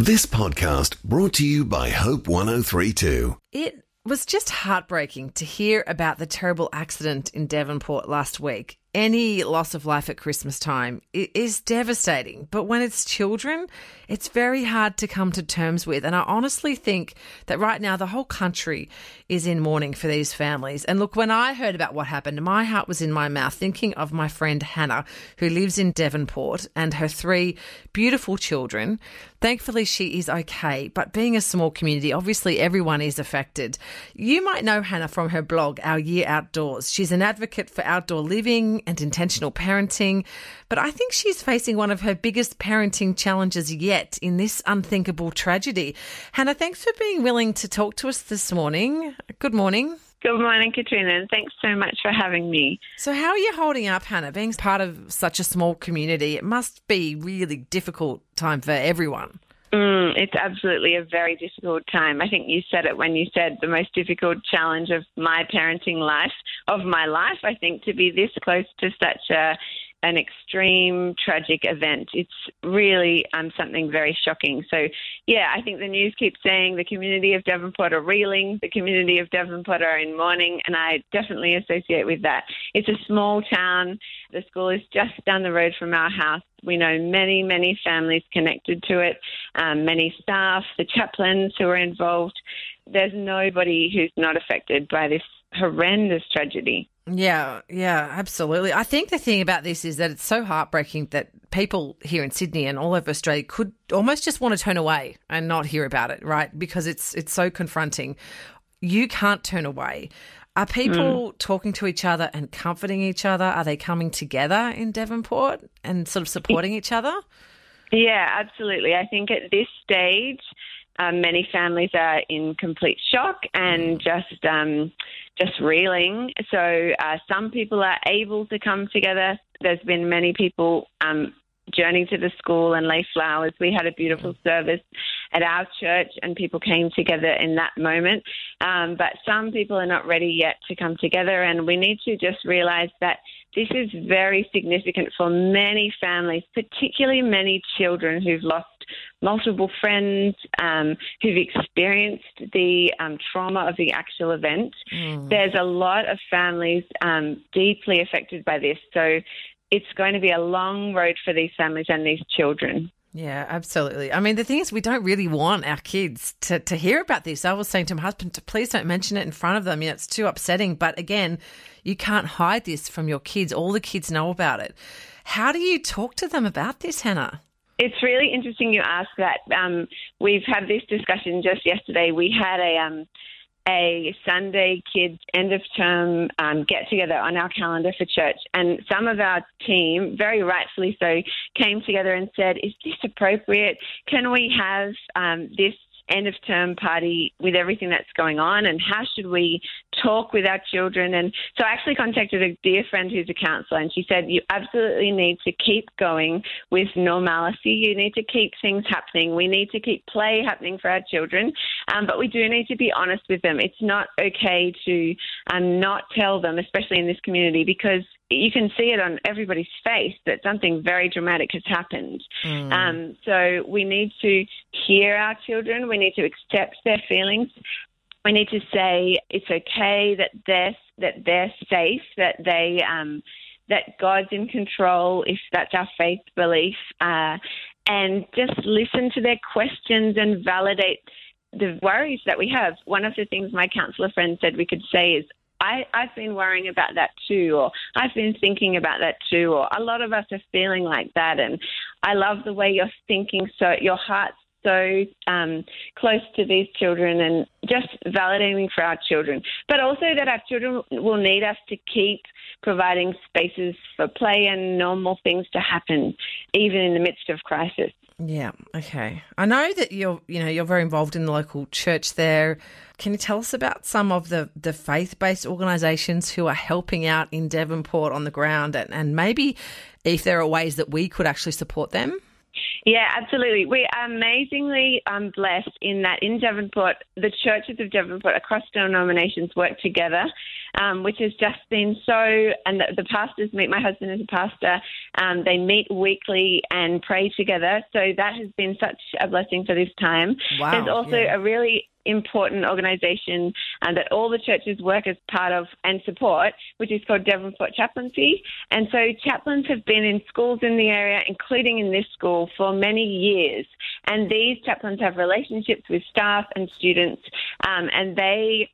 This podcast brought to you by Hope 1032. It was just heartbreaking to hear about the terrible accident in Devonport last week. Any loss of life at Christmas time is devastating, but when it's children, it's very hard to come to terms with. And I honestly think that right now the whole country is in mourning for these families. And look, when I heard about what happened, my heart was in my mouth thinking of my friend Hannah, who lives in Devonport, and her three beautiful children. Thankfully, she is okay, but being a small community, obviously everyone is affected. You might know Hannah from her blog, Our Year Outdoors. She's an advocate for outdoor living and intentional parenting, but I think she's facing one of her biggest parenting challenges yet in this unthinkable tragedy. Hannah, thanks for being willing to talk to us this morning. Good morning. Good morning, Katrina, and thanks so much for having me. So, how are you holding up, Hannah? Being part of such a small community, it must be really difficult time for everyone. Mm, it's absolutely a very difficult time. I think you said it when you said the most difficult challenge of my parenting life, of my life. I think to be this close to such a an extreme tragic event. It's really um, something very shocking. So, yeah, I think the news keeps saying the community of Devonport are reeling, the community of Devonport are in mourning, and I definitely associate with that. It's a small town. The school is just down the road from our house. We know many, many families connected to it, um, many staff, the chaplains who are involved. There's nobody who's not affected by this horrendous tragedy. Yeah, yeah, absolutely. I think the thing about this is that it's so heartbreaking that people here in Sydney and all over Australia could almost just want to turn away and not hear about it, right? Because it's it's so confronting. You can't turn away. Are people mm. talking to each other and comforting each other? Are they coming together in Devonport and sort of supporting each other? Yeah, absolutely. I think at this stage, um, many families are in complete shock and just um, just reeling. So uh, some people are able to come together. There's been many people um, journey to the school and lay flowers. We had a beautiful service at our church, and people came together in that moment. Um, but some people are not ready yet to come together, and we need to just realize that this is very significant for many families, particularly many children who've lost multiple friends um, who've experienced the um, trauma of the actual event. Mm. There's a lot of families um, deeply affected by this. So it's going to be a long road for these families and these children. Yeah, absolutely. I mean, the thing is, we don't really want our kids to, to hear about this. I was saying to my husband, please don't mention it in front of them. You know, it's too upsetting. But again, you can't hide this from your kids. All the kids know about it. How do you talk to them about this, Hannah? It's really interesting you ask that. Um, we've had this discussion just yesterday. We had a um, a Sunday kids end of term um, get together on our calendar for church, and some of our team, very rightfully so, came together and said, "Is this appropriate? Can we have um, this end of term party with everything that's going on and how should we talk with our children? And so I actually contacted a dear friend who's a counsellor and she said you absolutely need to keep going with normalcy. You need to keep things happening. We need to keep play happening for our children um, but we do need to be honest with them. It's not okay to um, not tell them especially in this community because you can see it on everybody's face that something very dramatic has happened. Mm. Um, so we need to hear our children. We need to accept their feelings. We need to say it's okay that they're that they're safe. That they um, that God's in control. If that's our faith belief, uh, and just listen to their questions and validate the worries that we have. One of the things my counselor friend said we could say is, I, I've been worrying about that too, or I've been thinking about that too, or a lot of us are feeling like that. And I love the way you're thinking, so your heart's so um, close to these children and just validating for our children, but also that our children will need us to keep providing spaces for play and normal things to happen, even in the midst of crisis. Yeah. Okay. I know that you're, you know, you're very involved in the local church there. Can you tell us about some of the, the faith based organisations who are helping out in Devonport on the ground and, and maybe if there are ways that we could actually support them? Yeah, absolutely. We are amazingly um, blessed in that in Devonport, the churches of Devonport across denominations work together um, which has just been so. And the, the pastors meet. My husband is a pastor. Um, they meet weekly and pray together. So that has been such a blessing for this time. Wow, There's also yeah. a really important organisation uh, that all the churches work as part of and support, which is called Devonport Chaplaincy. And so chaplains have been in schools in the area, including in this school, for many years. And these chaplains have relationships with staff and students, um, and they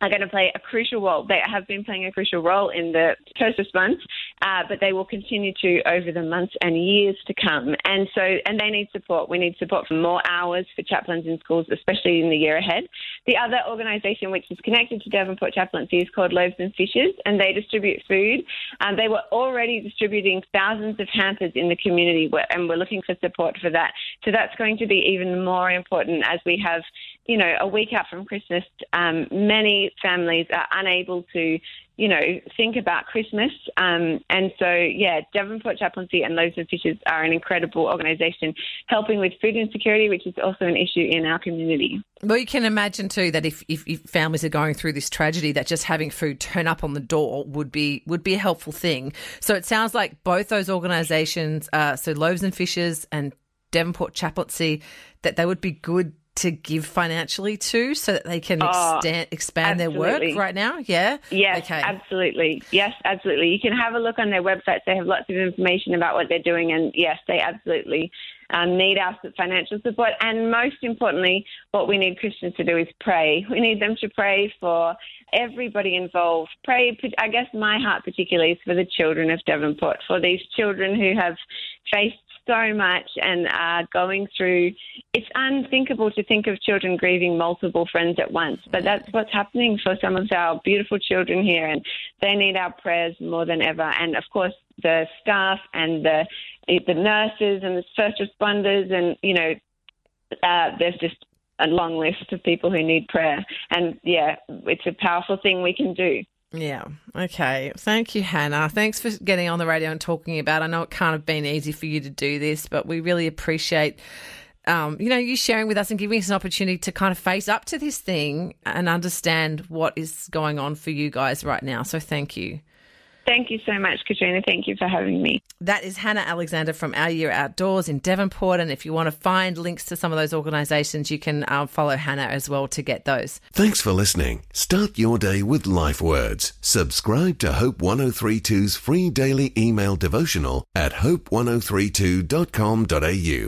are going to play a crucial role. They have been playing a crucial role in the first response, uh, but they will continue to over the months and years to come. And so, and they need support. We need support for more hours for chaplains in schools, especially in the year ahead. The other organisation which is connected to Devonport Chaplaincy is called Loaves and Fishes, and they distribute food. Um, they were already distributing thousands of hampers in the community, and we're looking for support for that. So that's going to be even more important as we have, you know, a week out from Christmas. Um, many families are unable to, you know, think about Christmas. Um, and so, yeah, Devonport Chaplaincy and Loaves and Fishes are an incredible organisation helping with food insecurity, which is also an issue in our community. Well, you can imagine too that if, if, if, families are going through this tragedy, that just having food turn up on the door would be would be a helpful thing. So it sounds like both those organisations, uh, so Loaves and Fishes and Devonport Chaplaincy, that they would be good to give financially to so that they can Oh, extend, expand their work right now? Yeah? Yes, Okay. absolutely. Yes, absolutely. You can have a look on their websites. They have lots of information about what they're doing, and yes, they absolutely um, need our financial support. And most importantly, what we need Christians to do is pray. We need them to pray for everybody involved. Pray, I guess my heart particularly is for the children of Devonport, for these children who have faced so much and are going through. It's unthinkable to think of children grieving multiple friends at once, but that's what's happening for some of our beautiful children here, and they need our prayers more than ever. And of course, the staff and the the nurses and the first responders, and you know, uh, there's just a long list of people who need prayer. And yeah, it's a powerful thing we can do. Yeah. Okay. Thank you, Hannah. Thanks for getting on the radio and talking about. I know it can't have been easy for you to do this, but we really appreciate. Um, you know, you sharing with us and giving us an opportunity to kind of face up to this thing and understand what is going on for you guys right now. So, thank you. Thank you so much, Katrina. Thank you for having me. That is Hannah Alexander from Our Year Outdoors in Devonport. And if you want to find links to some of those organisations, you can um, follow Hannah as well to get those. Thanks for listening. Start your day with life words. Subscribe to Hope 1032's free daily email devotional at hope1032.com.au.